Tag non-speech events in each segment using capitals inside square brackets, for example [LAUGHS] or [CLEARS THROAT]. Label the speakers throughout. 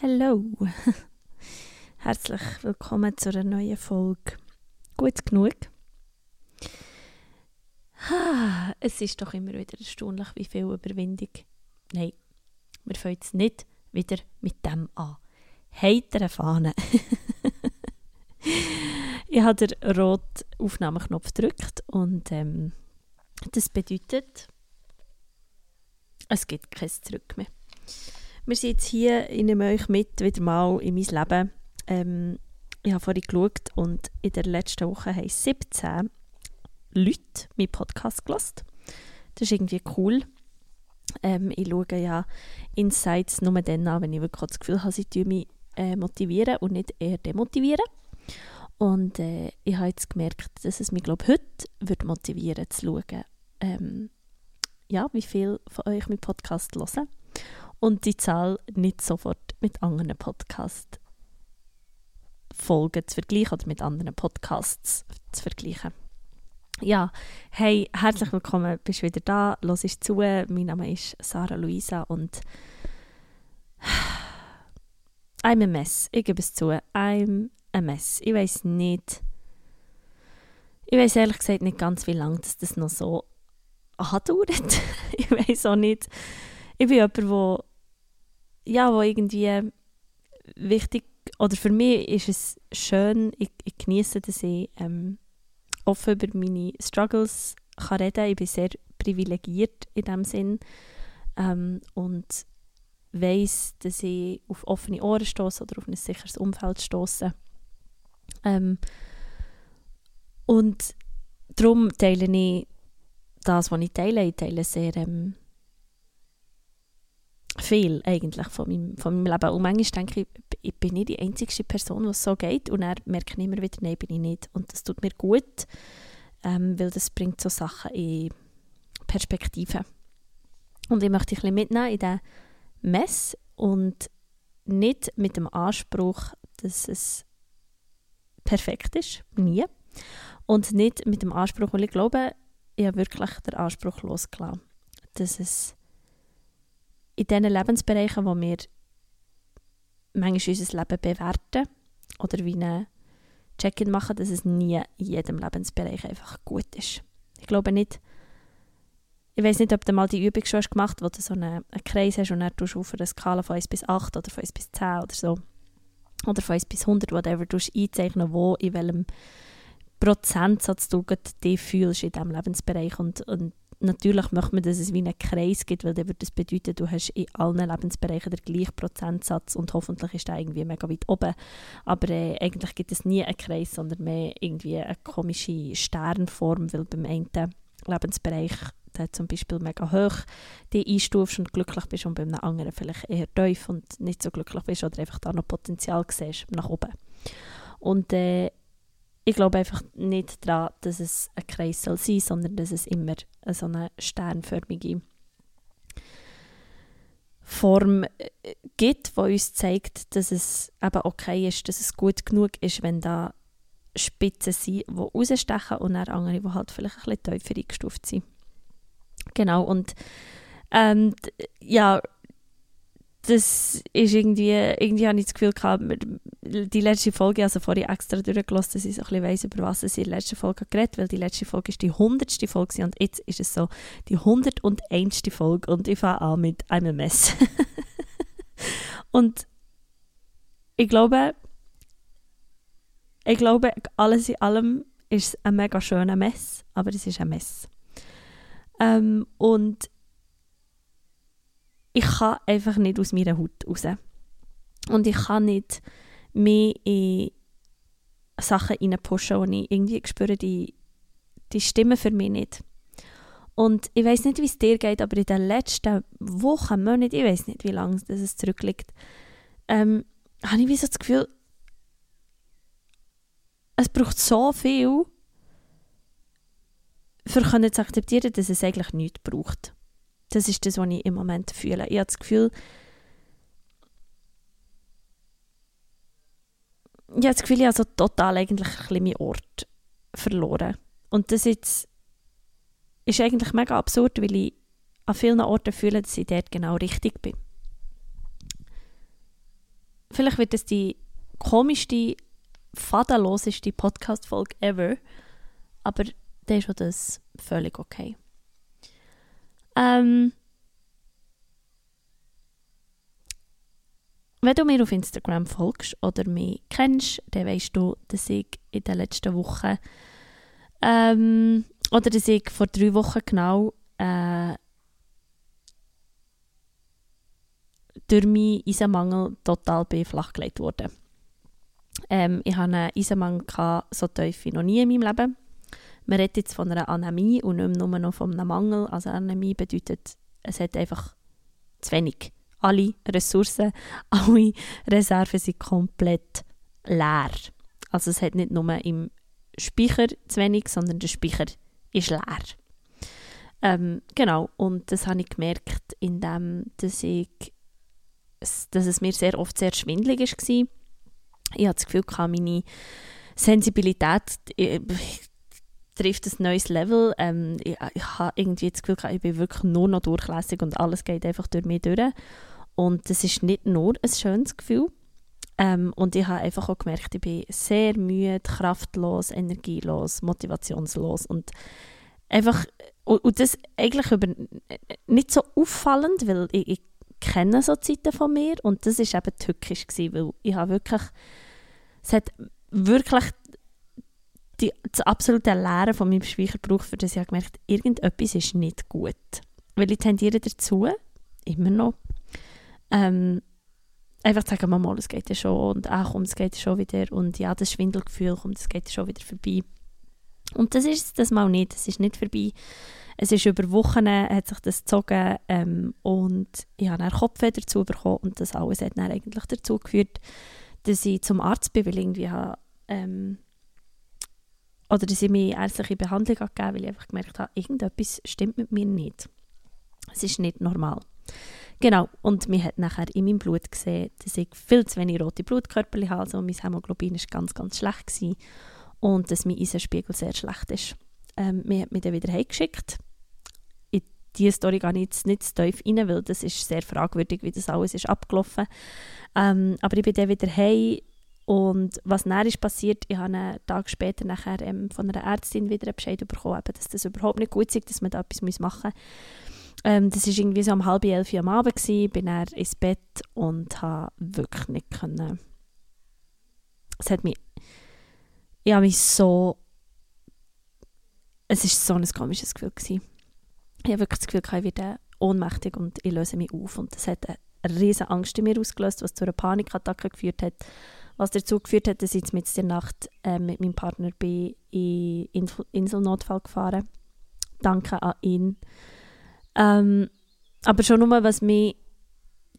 Speaker 1: Hallo. [LAUGHS] Herzlich willkommen zu einer neuen Folge. Gut genug? Es ist doch immer wieder erstaunlich, wie viel Überwindung. Nein, wir fangen jetzt nicht wieder mit dem an. Heitere Fahne. [LAUGHS] ich habe den roten Aufnahmeknopf gedrückt und ähm, das bedeutet, es gibt kein Zurück mehr. Wir sind jetzt hier, ich nehme euch mit, wieder mal in mein Leben. Ähm, ich habe vorhin geschaut und in der letzten Woche haben 17 Leute meinen Podcast gelassen. Das ist irgendwie cool. Ähm, ich schaue ja Insights nur dann an, wenn ich wirklich das Gefühl habe, sie mich äh, motivieren und nicht eher demotivieren. Und äh, ich habe jetzt gemerkt, dass es mich, glaube heute wird motivieren zu schauen, ähm, ja, wie viel von euch meinen Podcast hören und die Zahl nicht sofort mit anderen Podcast-Folgen zu vergleichen oder mit anderen Podcasts zu vergleichen. Ja, hey, herzlich willkommen, bist wieder da, los ist zu. Mein Name ist Sarah Luisa und I'm a mess. Ich gebe es zu, I'm a mess. Ich weiß nicht, ich weiß ehrlich gesagt nicht ganz, wie lange das, das noch so andauert. [LAUGHS] ich weiß auch nicht. Ich bin jemand, der ja, wo irgendwie wichtig, oder für mich ist es schön, ich, ich genieße, dass ich ähm, offen über meine Struggles kann reden Ich bin sehr privilegiert in dem Sinn ähm, und weiß, dass ich auf offene Ohren stoße oder auf ein sicheres Umfeld stoße. Ähm, und darum teile ich das, was ich teile. Ich teile sehr ähm, viel eigentlich von meinem, von meinem Leben. Und manchmal denke ich, ich bin nicht die einzige Person, die es so geht. Und dann merke ich immer wieder, nein, bin ich nicht. Und das tut mir gut, ähm, weil das bringt so Sachen in Perspektive. Und ich möchte dich ein bisschen mitnehmen in diesen Mess und nicht mit dem Anspruch, dass es perfekt ist, nie. Und nicht mit dem Anspruch, weil ich glaube, ich habe wirklich den Anspruch losgelassen, dass es in den Lebensbereichen, wo wir manchmal unser Leben bewerten oder wie ein Check-in machen, dass es nie in jedem Lebensbereich einfach gut ist. Ich glaube nicht, ich weiß nicht, ob du mal die Übung schon hast gemacht hast, wo du so einen, einen Kreis hast und dann tust du auf einer Skala von 1 bis 8 oder von 1 bis 10 oder so, oder von 1 bis 100, whatever, du einzeichnen, wo, in welchem Prozentsatz du dich fühlst in diesem Lebensbereich und, und natürlich möchte man, dass es wie einen Kreis gibt, weil dann würde das bedeuten, du hast in allen Lebensbereichen den gleichen Prozentsatz und hoffentlich ist der irgendwie mega weit oben. Aber äh, eigentlich gibt es nie einen Kreis, sondern mehr irgendwie eine komische Sternform, weil beim einen Lebensbereich der zum Beispiel mega hoch die einstufst und glücklich bist und beim anderen vielleicht eher tief und nicht so glücklich bist oder einfach da noch Potenzial siehst nach oben. Und äh, ich glaube einfach nicht daran, dass es ein Kreis soll sein, sondern dass es immer so eine sternförmige Form äh, gibt, die uns zeigt, dass es eben okay ist, dass es gut genug ist, wenn da Spitzen sind, die rausstechen und dann andere, die halt vielleicht ein bisschen tiefer eingestuft sind. Genau, und ähm, ja, das ist irgendwie, irgendwie habe ich das Gefühl gehabt, die letzte Folge, also vorhin extra durchgelassen, dass ich so ein bisschen weiss, über was es in der letzten Folge geredet weil die letzte Folge ist die hundertste Folge und jetzt ist es so die hundert und einste Folge und ich fange an mit einem Mess. [LAUGHS] und ich glaube, ich glaube, alles in allem ist es ein mega schöner Mess, aber es ist ein Mess. Ähm, und ich kann einfach nicht aus meiner Haut raus. Und ich kann nicht mehr in Sachen reinpushen, wo ich irgendwie spüre, die, die stimmen für mich nicht. Und ich weiß nicht, wie es dir geht, aber in den letzten Wochen, Monaten, ich weiß nicht, wie lange es zurückliegt, ähm, habe ich wie so das Gefühl, es braucht so viel, für zu akzeptieren, dass es eigentlich nichts braucht. Das ist das, was ich im Moment fühle. Ich habe das Gefühl, ich habe das Gefühl, ich habe so total eigentlich meinen Ort verloren. Und das jetzt ist eigentlich mega absurd, weil ich an vielen Orten fühle, dass ich dort genau richtig bin. vielleicht wird es die komischste, fadenloseste Podcast-Folge ever, aber dann ist das völlig okay. Ähm, wenn du mir auf Instagram folgst oder mich kennst, dann weißt du, dass ich in den letzten Wochen ähm, oder dass ich vor drei Wochen genau äh, durch meinen Eisenmangel total flachgelegt wurde. Ähm, ich hatte einen Eisenmangel so tief wie noch nie in meinem Leben. Man redet jetzt von einer Anämie und nicht nur noch von einem Mangel. Also Anämie bedeutet, es hat einfach zu wenig. Alle Ressourcen, [LAUGHS] alle Reserven sind komplett leer. Also es hat nicht nur im Speicher zu wenig, sondern der Speicher ist leer. Ähm, genau, und das habe ich gemerkt, indem dass ich dass es mir sehr oft sehr schwindelig war. Ich hatte das Gefühl, meine Sensibilität ich, trifft ein neues Level. Ähm, ich, ich habe irgendwie das Gefühl, ich bin wirklich nur noch durchlässig und alles geht einfach durch mich durch. Und das ist nicht nur ein schönes Gefühl. Ähm, und ich habe einfach auch gemerkt, ich bin sehr müde, kraftlos, energielos, motivationslos und einfach und, und das eigentlich über, nicht so auffallend, weil ich, ich kenne so Zeiten von mir und das ist eben tückisch gewesen, weil ich habe wirklich, es hat wirklich die, das absolute Leere von meinem Speicher gebraucht, für das ich habe gemerkt irgendetwas ist nicht gut. Weil ich tendiere dazu, immer noch, ähm, einfach zu sagen, mal, es geht ja schon und ach komm, es geht ja schon wieder und ja, das Schwindelgefühl kommt, es geht ja schon wieder vorbei. Und das ist das mal nicht, es ist nicht vorbei. Es ist über Wochen hat sich das gezogen ähm, und ich habe dann Kopfweh dazu bekommen und das alles hat dann eigentlich dazu geführt, dass ich zum Arzt bin, weil irgendwie habe, ähm, oder dass ich mir ärztliche Behandlung gegeben weil ich einfach gemerkt habe, irgendetwas stimmt mit mir nicht. Es ist nicht normal. Genau, und man hat nachher in meinem Blut gesehen, dass ich viel zu wenig rote Blutkörper habe, also mein Hämoglobin war ganz, ganz schlecht gewesen und dass mein Eisenspiegel sehr schlecht ist. Ähm, hat mich dann wieder heimgeschickt. In diese Story gehe ich jetzt nicht zu tief rein, weil das ist sehr fragwürdig, wie das alles ist abgelaufen. Ähm, aber ich bin dann wieder heim und was dann ist passiert, ich habe einen Tag später nachher ähm, von einer Ärztin wieder einen Bescheid bekommen, dass das überhaupt nicht gut ist, dass man da etwas machen muss. Ähm, das war irgendwie so um halb elf Uhr am Abend, gewesen, bin dann ins Bett und habe wirklich nicht können. Es hat mich, ich habe mich so, es war so ein komisches Gefühl gewesen. Ich habe wirklich das Gefühl, ich werde ohnmächtig und ich löse mich auf und das hat eine riesige Angst in mir ausgelöst, was zu einer Panikattacke geführt hat was dazu geführt hat, dass ich mit der Nacht äh, mit meinem Partner bin in Info Inselnotfall gefahren. Danke an ihn. Ähm, aber schon nur, was mich,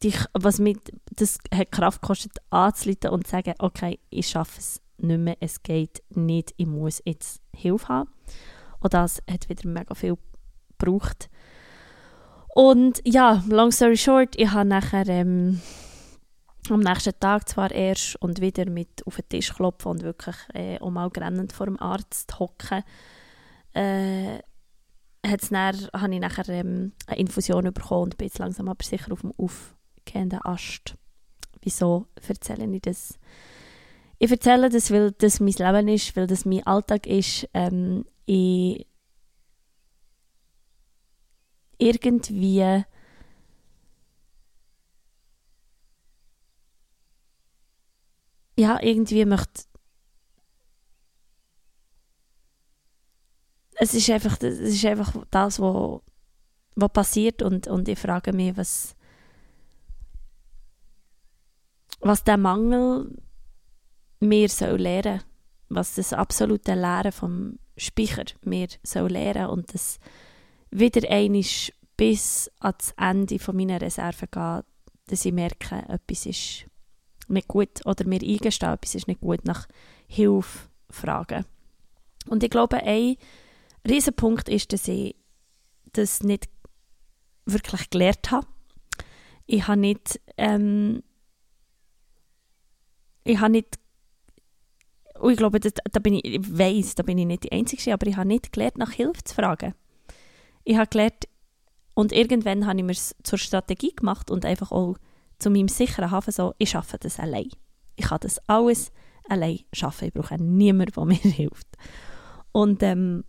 Speaker 1: die, was mich das hat Kraft gekostet, anzuleiten und zu sagen, okay, ich schaffe es nicht mehr, es geht nicht, ich muss jetzt Hilfe haben. Und das hat wieder mega viel gebraucht. Und ja, long story short, ich habe nachher ähm, am nächsten Tag zwar erst und wieder mit auf den Tisch klopfen und wirklich äh, um auch grennend vor dem Arzt hocken, äh, habe ich nachher ähm, eine Infusion bekommen und bin jetzt langsam aber sicher auf dem aufgehenden Ast. Wieso erzähle ich das? Ich erzähle das, weil das mein Leben ist, weil das mein Alltag ist. Ähm, ich irgendwie ja, irgendwie möchte es ist einfach, es ist einfach das, was, was passiert und, und ich frage mich, was, was der Mangel mir soll lehren was das absolute Lehren vom Speicher mir soll lehren und das wieder einmal bis ans Ende von meiner Reserve geht, dass ich merke, etwas ist nicht gut oder mir eingestehen, etwas ist nicht gut, nach Hilfe fragen. Und ich glaube, ein Riesenpunkt ist, dass ich das nicht wirklich gelernt habe. Ich habe nicht, ähm, ich habe nicht, und ich glaube, das, da bin ich, ich weiss, da bin ich nicht die Einzige, aber ich habe nicht gelernt, nach Hilfe zu fragen. Ich habe gelernt, und irgendwann habe ich mir es zur Strategie gemacht und einfach auch zu meinem sicheren Hafen so, ich schaffe das allein. Ich kann das alles allein schaffen. Ich brauche niemanden, der [LAUGHS] mir hilft. Und, ähm,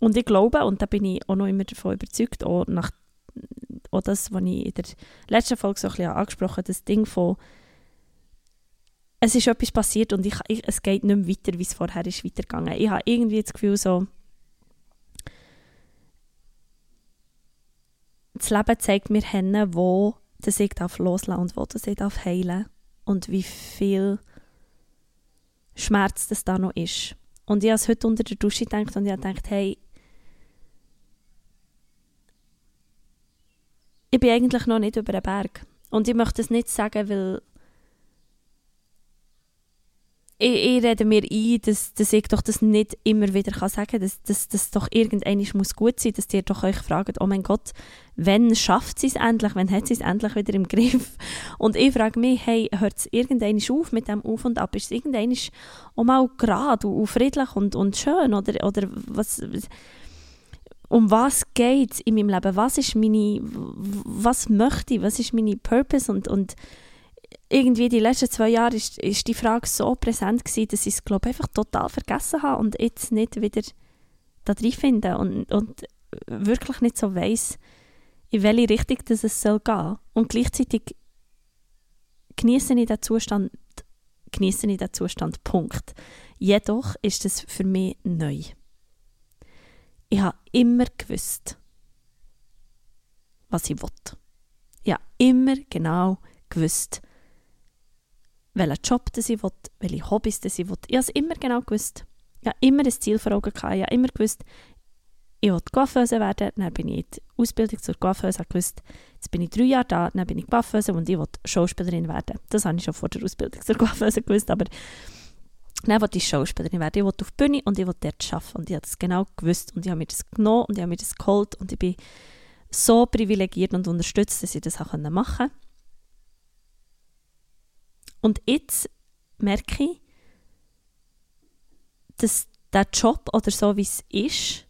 Speaker 1: und ich glaube, und da bin ich auch noch immer davon überzeugt, auch nach auch das, was ich in der letzten Folge so ein bisschen angesprochen habe, das Ding von es ist etwas passiert und ich, ich, es geht nicht mehr weiter, wie es vorher ist weitergegangen. Ich habe irgendwie das Gefühl so, das Leben zeigt mir hin, wo das ich darf loslassen und wo das ich darf und wie viel Schmerz das da noch ist. Und ich habe es heute unter der Dusche gedacht und ich habe gedacht, hey, ich bin eigentlich noch nicht über den Berg. Und ich möchte es nicht sagen, weil ich, ich rede mir ein, dass, dass ich doch das nicht immer wieder kann sagen kann, dass, dass das doch irgendwann muss gut sein dass ihr doch euch fragt, oh mein Gott, wann schafft sie es endlich, wann hat sie es endlich wieder im Griff? Und ich frage mich, hey, hört es irgendwann auf mit dem Auf und Ab? Ist es irgendwann auch mal gerade und friedlich und, und schön? Oder, oder was, um was geht es in meinem Leben? Was ist meine, was möchte ich? Was ist meine Purpose? Und, und irgendwie die letzten zwei Jahre ist, ist die Frage so präsent gewesen, dass ich es glaube einfach total vergessen habe und jetzt nicht wieder da drin finde und, und wirklich nicht so weiß, in welche Richtung das es soll gehen. Und gleichzeitig genieße ich den Zustand, genieße ich den Zustand, Punkt. Jedoch ist es für mich neu. Ich habe immer gewusst, was ich. Ich habe immer genau gewusst, welchen Job das ich will, welche Hobbys das ich will. Ich habe es immer genau gewusst. Ich habe immer ein Ziel vor Augen gehabt. Ich habe immer gewusst, ich will Coiffeuse werden. Dann bin ich in die Ausbildung zur Coiffeuse. Gewusst, jetzt bin ich drei Jahre da, dann bin ich Coiffeuse und ich will Schauspielerin werden. Das habe ich schon vor der Ausbildung zur Coiffeuse gewusst, aber dann wollte ich Schauspielerin werden. Ich wollte auf die Bühne und ich wollte dort arbeiten. Und ich habe das genau gewusst und ich habe mir das genommen und ich habe mir das geholt und ich bin so privilegiert und unterstützt, dass ich das auch machen konnte. Und jetzt merke ich, dass der Job oder so, wie es ist,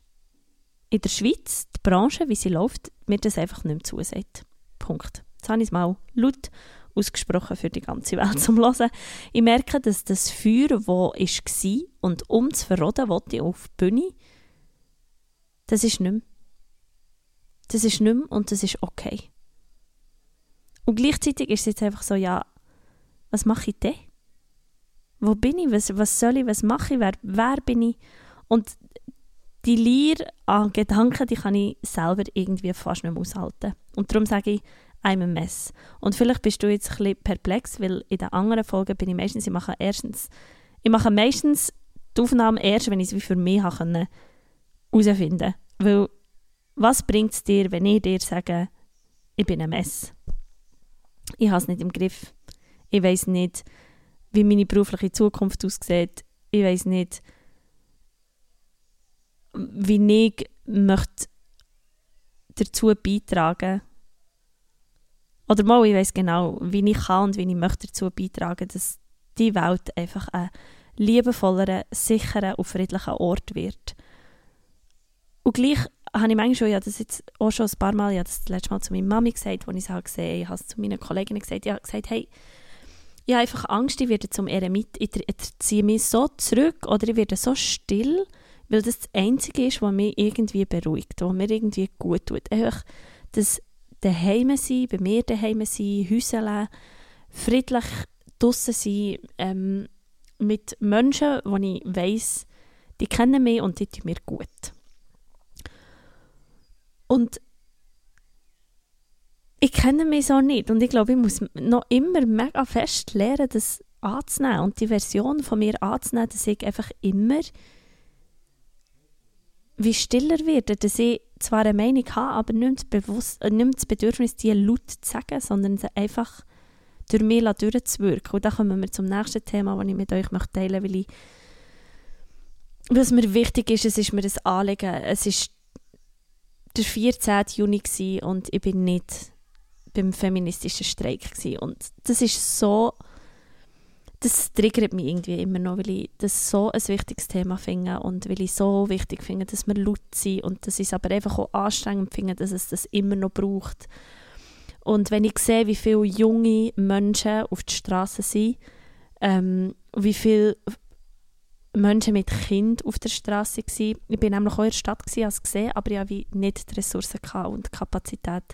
Speaker 1: in der Schweiz, die Branche, wie sie läuft, mir das einfach nicht mehr zusagt. Punkt. Jetzt habe ich es mal laut ausgesprochen für die ganze Welt zum Hören. Ich merke, dass das Feuer, das war und um zu verroden wollte auf die Bühne, das ist nicht mehr. Das ist nicht mehr und das ist okay. Und gleichzeitig ist es jetzt einfach so, ja, was mache ich denn? Wo bin ich? Was, was soll ich? Was mache ich? Wer, wer bin ich? Und die Lehre an Gedanken, die kann ich selber irgendwie fast nicht mehr aushalten. Und darum sage ich, I'm a mess. Und vielleicht bist du jetzt ein bisschen perplex, weil in den anderen Folgen bin ich meistens, ich mache erstens, ich mache meistens die Aufnahme erst, wenn ich es wie für mich herausfinden konnte. Weil, was bringt es dir, wenn ich dir sage, ich bin ein Mess? Ich habe es nicht im Griff. Ich weiß nicht, wie meine berufliche Zukunft aussieht. Ich weiß nicht, wie ich möchte dazu beitragen oder mal, ich weiß genau, wie ich kann und wie ich möchte dazu beitragen, dass die Welt einfach ein liebevoller, sicherer und friedlicher Ort wird. Und gleich habe ich manchmal schon, ja, das jetzt auch schon ein paar Mal, ja, das, das letzte Mal zu meiner Mami gesagt, als ich es gesehen habe, ich habe es zu meinen Kolleginnen gesagt, ich habe gesagt, hey, ich habe einfach Angst, ich werde zum Eremit, ich, ziehe mich so zurück oder ich werde so still, weil das das Einzige ist, was mich irgendwie beruhigt, was mir irgendwie gut tut. Einfach das daheim sein, bei mir daheim sein, Häuseln, friedlich draussen sein, ähm, mit Menschen, wo ich weiss, die kennen mich und die tun mir gut. Und ich kenne mich so nicht und ich glaube, ich muss noch immer mega fest lernen, das anzunehmen und die Version von mir anzunehmen, dass ich einfach immer wie stiller werde, dass ich zwar eine Meinung habe, aber nicht, bewusst, äh, nicht das Bedürfnis, die laut zu sagen, sondern sie einfach durch mich durchzuwirken. Und da kommen wir zum nächsten Thema, das ich mit euch teilen möchte, weil ich was mir wichtig ist, es ist mir das Anliegen. Es war der 14. Juni und ich bin nicht beim feministischen Streik gewesen. und das ist so das triggert mich irgendwie immer noch, weil ich das so ein wichtiges Thema finde und weil ich so wichtig finde, dass wir laut sind und dass ich es aber einfach auch anstrengend finde, dass es das immer noch braucht. Und wenn ich sehe, wie viele junge Menschen auf der Straße sind, ähm, wie viele Menschen mit Kind auf der Straße waren. Ich war nämlich auch in der Stadt, als gesehen, aber ich hatte nicht die Ressourcen und die Kapazität,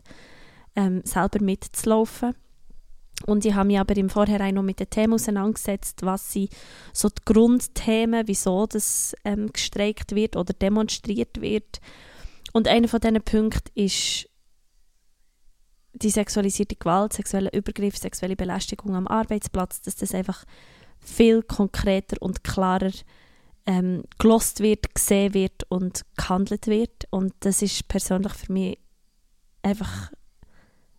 Speaker 1: ähm, selber mitzulaufen. Und ich habe mich aber im Vorhinein noch mit den Themen auseinandergesetzt, was sind so die Grundthemen, wieso das ähm, gestreikt wird oder demonstriert wird. Und einer von diesen Punkten ist die sexualisierte Gewalt, sexuelle Übergriff, sexuelle Belästigung am Arbeitsplatz, dass das einfach viel konkreter und klarer ähm, gelost wird, gesehen wird und gehandelt wird. Und das ist persönlich für mich einfach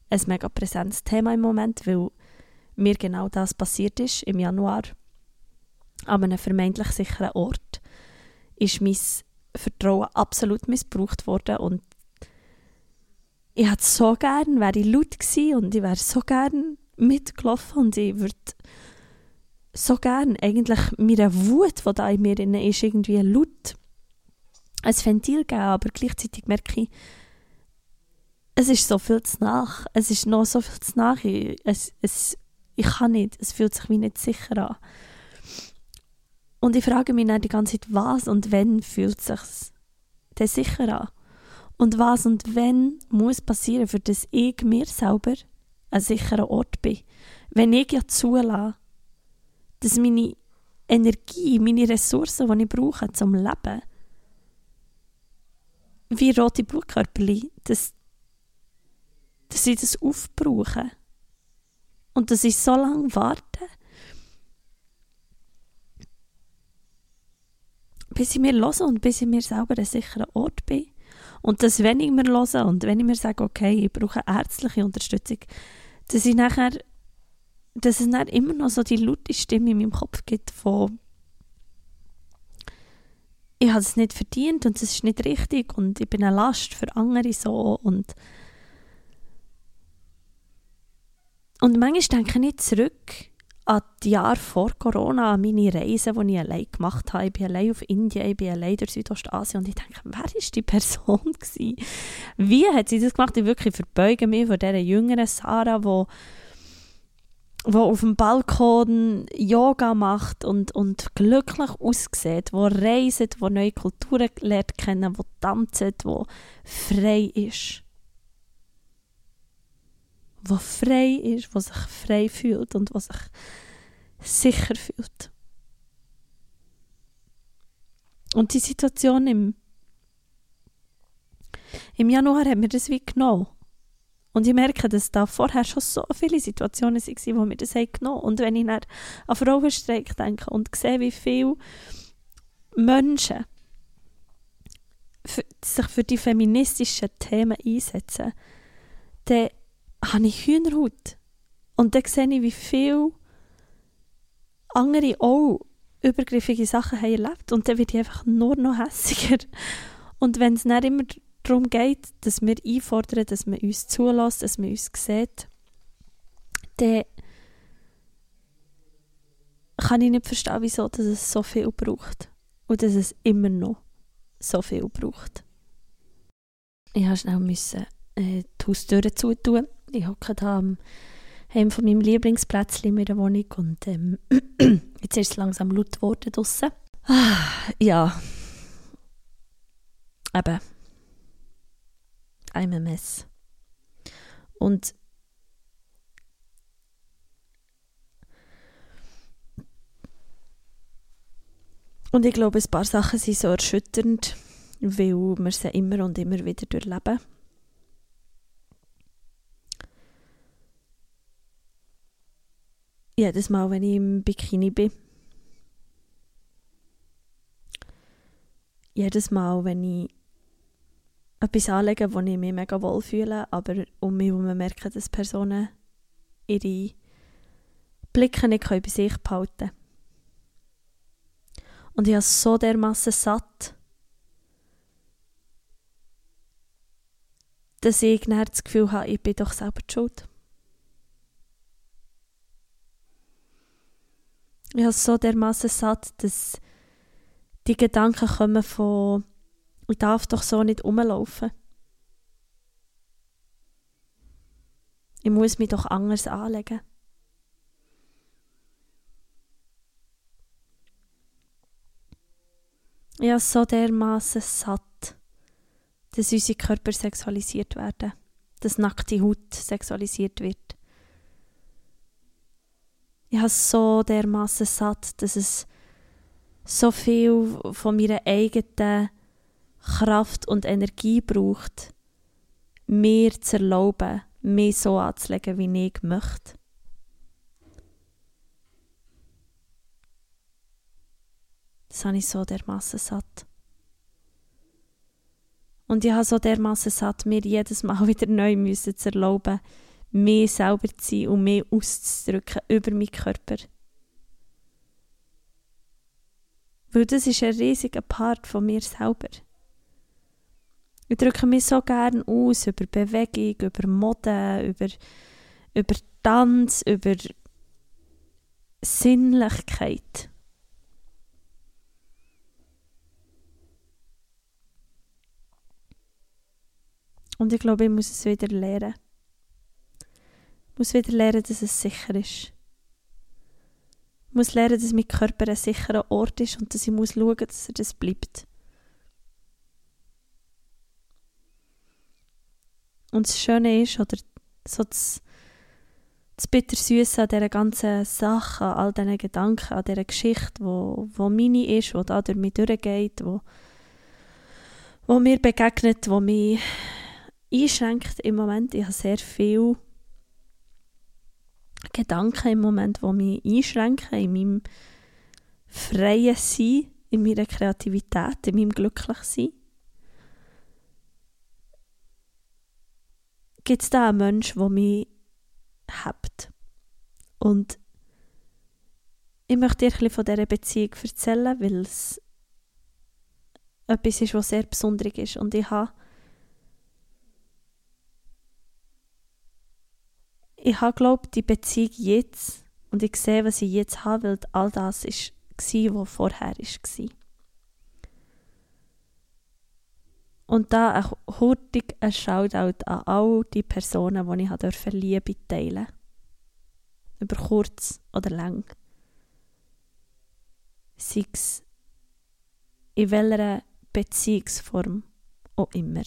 Speaker 1: ein mega präsentes Thema im Moment, weil mir genau das passiert ist im Januar. An einem vermeintlich sicheren Ort ist mein Vertrauen absolut missbraucht worden und ich hätte so gern, wäre ich laut gewesen und ich wäre so gern mitgelaufen und ich würde so gern eigentlich meine Wut, die da in mir drin ist, irgendwie laut ein Ventil geben, aber gleichzeitig merke ich, es ist so viel zu nach. Es ist noch so viel zu nach. Es, es, ich kann nicht. Es fühlt sich wie nicht sicher an. Und ich frage mich dann die ganze Zeit, was und wenn fühlt sich denn sicher an? Und was und wenn muss passieren, für dass ich mir selber ein sicherer Ort bin? Wenn ich ja zulasse, dass meine Energie, meine Ressourcen, die ich brauche zum Leben, wie rote Blutkörperchen, dass, dass ich das aufbrauche. Und dass ich so lange warte, bis ich mir höre und bis ich mir selber ein sicherer Ort bin. Und dass, wenn ich mir höre und wenn ich mir sage, okay, ich brauche ärztliche Unterstützung, dass ich nachher dass es dann immer noch so die laute Stimme in meinem Kopf gibt von ich habe es nicht verdient und es ist nicht richtig und ich bin eine Last für andere so und und manchmal denke ich zurück an die Jahre vor Corona, an meine Reisen, die ich allein gemacht habe. Ich bin allein auf Indien, ich bin allein durch Südostasien und ich denke, wer war die [LAUGHS] Person gewesen? Wie hat sie das gemacht? Ich wirklich verbeuge mich vor dieser jüngeren Sarah, die wo auf dem Balkon Yoga macht und, und glücklich aussieht, wo reist, wo neue Kulturen lernt kennen, wo tanzt, wo frei ist. Wo frei ist, wo sich frei fühlt und wo sich sicher fühlt. Und die Situation im, im Januar hat mir das wie genommen. Und ich merke, dass da vorher schon so viele Situationen waren, wo mir das genommen haben. Und wenn ich dann an Frauenstreik denke und sehe, wie viele Menschen für, sich für die feministischen Themen einsetzen, dann habe ich Hühnerhaut. Und dann sehe ich, wie viele andere auch übergriffige Sachen haben erlebt. Und dann wird ich einfach nur noch hässiger. Und wenn es nicht immer darum geht, dass wir einfordern, dass man uns zulässt, dass man uns sieht, dann kann ich nicht verstehen, wieso dass es so viel braucht. Und dass es immer noch so viel braucht. Ich musste schnell äh, die Haustüre zutun. Ich hocke da am Heim von meinem Lieblingsplätzchen in meiner Wohnung und ähm, [CLEARS THROAT] jetzt ist es langsam laut geworden draussen. Ah, ja. Eben, I'm a mess. Und Und ich glaube, ein paar Sachen sind so erschütternd, weil wir sie immer und immer wieder durchleben. Jedes Mal, wenn ich im Bikini bin. Jedes Mal, wenn ich etwas anlegen, wo ich mich mega wohl fühle, aber um mich herum merken, dass Personen ihre Blicke nicht bei sich behalten können. Und ich habe so dermassen satt, dass ich das Gefühl habe, ich bin doch selber schuld. Ich habe so dermassen satt, dass die Gedanken kommen von ich darf doch so nicht rumlaufen. Ich muss mich doch anders anlegen. Ich habe so dermaßen satt, dass unsere Körper sexualisiert werden, dass nackte Haut sexualisiert wird. Ich habe so dermaßen satt, dass es so viel von meiner eigenen Kraft und Energie braucht, mir zu erlauben, mich so anzulegen, wie ich möchte. Das habe ich so dermaßen satt. Und ich habe so dermaßen satt, mir jedes Mal [LAUGHS] wieder neu müssen zu erlauben, mich selber zu sein und mich auszudrücken über meinen Körper. Weil das ist ein riesiger Part von mir selber. Ich drücke mich so gerne aus über Bewegung, über Mode, über, über Tanz, über Sinnlichkeit. Und ich glaube, ich muss es wieder lernen. Muss wieder lernen, dass es sicher ist. Ich muss lernen, dass mein Körper ein sicherer Ort ist und dass ich muss schauen, dass er das bleibt. Und das Schöne ist, oder so das, das Bittersüße an dieser ganzen Sache, an all diesen Gedanken, an dieser Geschichte, wo, wo meine ist, die da durch mich durchgeht, wo, wo mir begegnet, wo mich einschränkt im Moment. Ich habe sehr viele Gedanken im Moment, die mich einschränken in meinem freien Sein, in meiner Kreativität, in meinem Glücklichsein. gibt es da einen Menschen, der mich hat. Und ich möchte dir ein von dieser Beziehung erzählen, weil es etwas ist, was sehr besonders ist. Und ich habe ich habe glaube die Beziehung jetzt und ich sehe, was ich jetzt habe, weil all das war, was vorher war. Und da ein hurtig ein Shoutout an all die Personen, die ich durfte Liebe teilen Über kurz oder lang. Sei es in welcher Beziehungsform auch immer.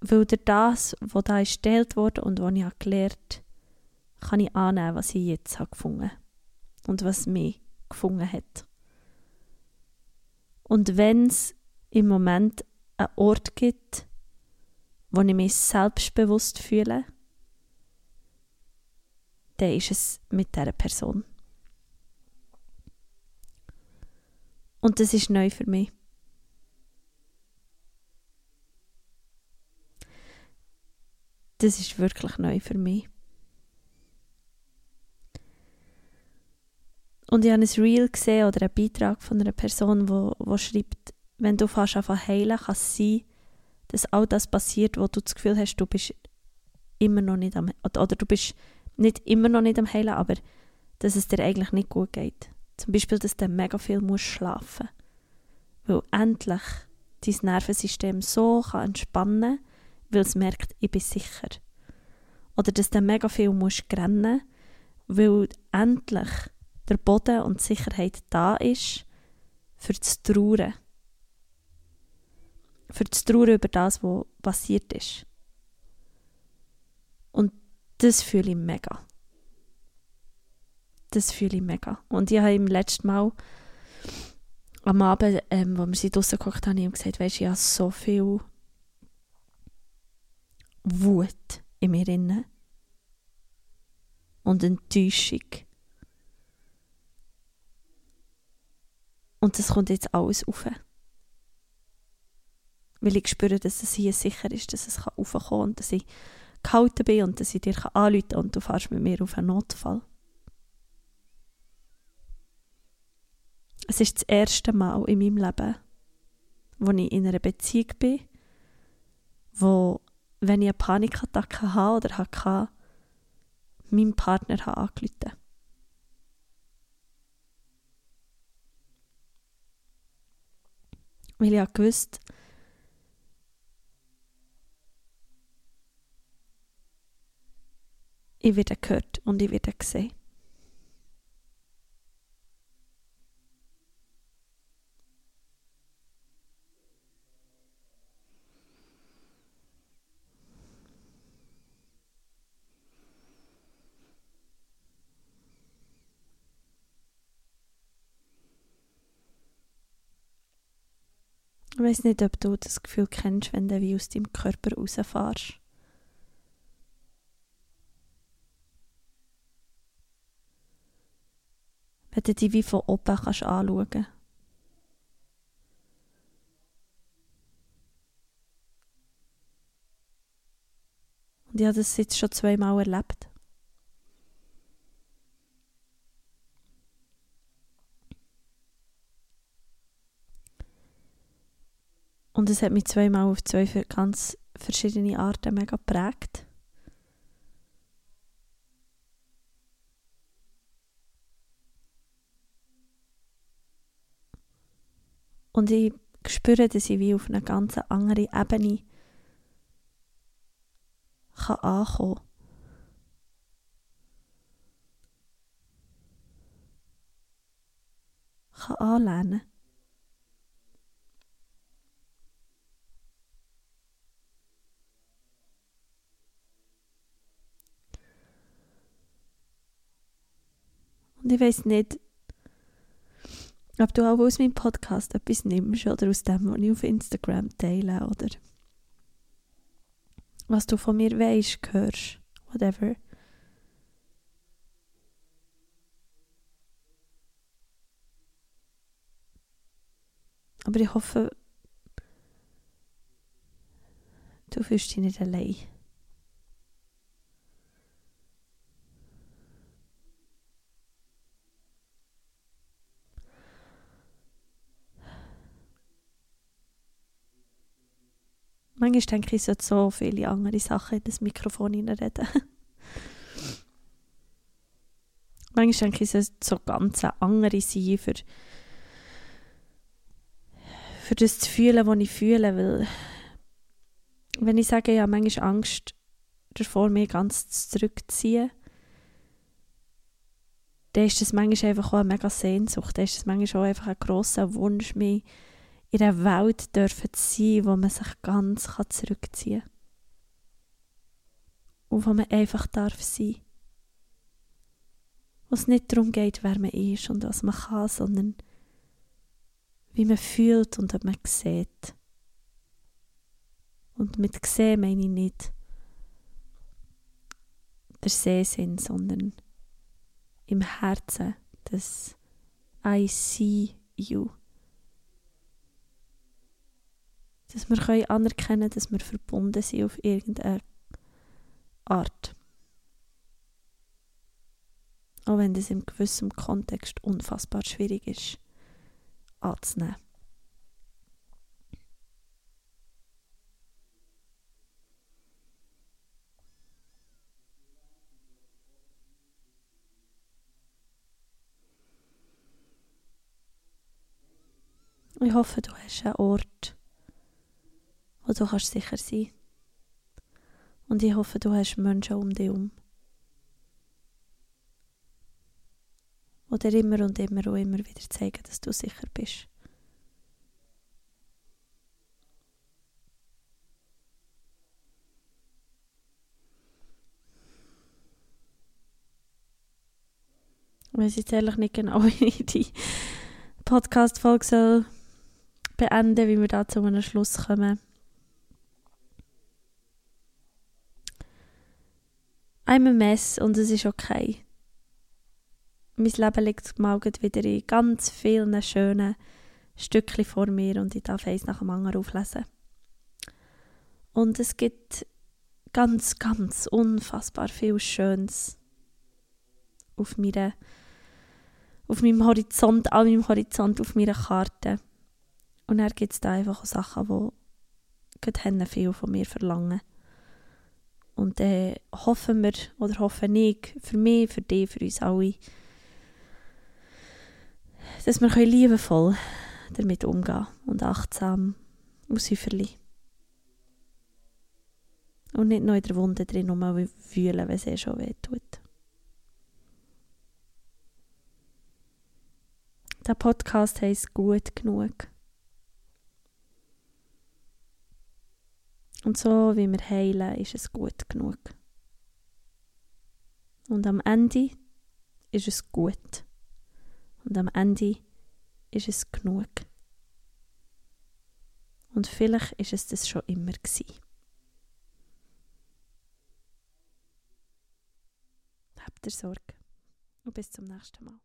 Speaker 1: Weil durch das, was da gestellt wurde und was ich gelernt habe, kann ich annehmen, was ich jetzt habe gefunden und was mich gefunden hat. Und wenn es im Moment einen Ort gibt, wo ich mich selbstbewusst fühle, dann ist es mit dieser Person. Und das ist neu für mich. Das ist wirklich neu für mich. Und ich habe ein Reel gesehen oder einen Beitrag von einer Person, wo, wo schreibt, wenn du fast einfach heilen, kann es sein, dass all das passiert, wo du das Gefühl hast, du bist immer noch nicht am oder du bist nicht immer noch nicht am heilen, aber dass es dir eigentlich nicht gut geht. Zum Beispiel, dass du mega viel musst schlafen weil endlich dein Nervensystem so kann entspannen weil es merkt, ich bin sicher. Oder dass du mega viel musst rennen weil endlich der Boden und die Sicherheit da ist, für das Trauern. Für das Trauern über das, was passiert ist. Und das fühle ich mega. Das fühle ich mega. Und ich habe im letzten Mal am Abend, ähm, wo wir sie draussen gekocht haben, ihm gesagt, weisst, ich habe so viel Wut in mir drin und Enttäuschung Und das kommt jetzt alles rauf. Weil ich spüre, dass es hier sicher ist, dass es raufkommen kann und dass ich gehalten bin und dass ich dir anrufen kann und du fährst mit mir auf einen Notfall. Es ist das erste Mal in meinem Leben, wo ich in einer Beziehung bin, wo, wenn ich eine Panikattacke habe oder hatte, meinem Partner angelüht. Weil ich gewusst ich werde gehört und ich werde gesehen. Weiß nicht, ob du das Gefühl kennst, wenn du wie aus deinem Körper rausfährst. Wenn du dich wie von oben kannst anschauen kannst. Und ich habe das jetzt schon zweimal erlebt. Und es hat mich zweimal auf zwei ganz verschiedene Arten mega geprägt. Und ich spüre, dass ich wie auf einer ganz anderen Ebene kann ankommen kann. anlernen. Und ich weiß nicht, ob du auch aus meinem Podcast etwas nimmst oder aus dem, was ich auf Instagram teile oder was du von mir weißt, hörst, whatever. Aber ich hoffe, du fühlst dich nicht allein. Manchmal denke ich, ich sollte so viele andere Sachen in das Mikrofon reden. [LAUGHS] Manchmal denke ich, es sollte so ganz andere sein, für, für das zu fühlen, was ich fühle. Weil, wenn ich sage, ich habe manchmal Angst davor, mich ganz zurückzuziehen, dann ist das manchmal einfach auch eine mega Sehnsucht. Dann ist das manchmal auch einfach ein grosser Wunsch, mich in einer Welt dürfen sein, wo man sich ganz zurückziehen kann. Und wo man einfach darf sein. Wo es nicht darum geht, wer man ist und was man kann, sondern wie man fühlt und ob man sieht. Und mit gesehen meine ich nicht der Sehsinn, sondern im Herzen das I see you dass wir können anerkennen dass wir verbunden sind auf irgendeine Art. Auch wenn das in gewissem Kontext unfassbar schwierig ist anzunehmen. Ich hoffe, du hast einen Ort, wo du kannst sicher sein Und ich hoffe, du hast Menschen um dich herum, dir immer und immer und immer wieder zeigen, dass du sicher bist. Ich weiß jetzt ehrlich nicht genau, [LAUGHS] wie ich die Podcast-Folge beenden soll, wie wir da zu einem Schluss kommen. I'm a mess und es ist okay. Mein Leben liegt mal wieder in ganz vielen schönen Stückchen vor mir und ich darf eins nach dem anderen auflesen. Und es gibt ganz, ganz unfassbar viel Schönes auf, meine, auf meinem Horizont, an meinem Horizont, auf meiner Karte. Und dann gibt es da einfach Sachen, die viel von mir verlangen. Und dann hoffen wir, oder hoffen ich, für mich, für dich, für uns alle, dass wir liebevoll damit umgehen und achtsam und säuferlich. Und nicht noch in der Wunde drin wühlen, wenn es eh schon weh tut. Der Podcast heisst gut genug. Und so wie wir heilen, ist es gut genug. Und am Ende ist es gut. Und am Ende ist es genug. Und vielleicht ist es das schon immer gewesen. Habt ihr Sorge. Und bis zum nächsten Mal.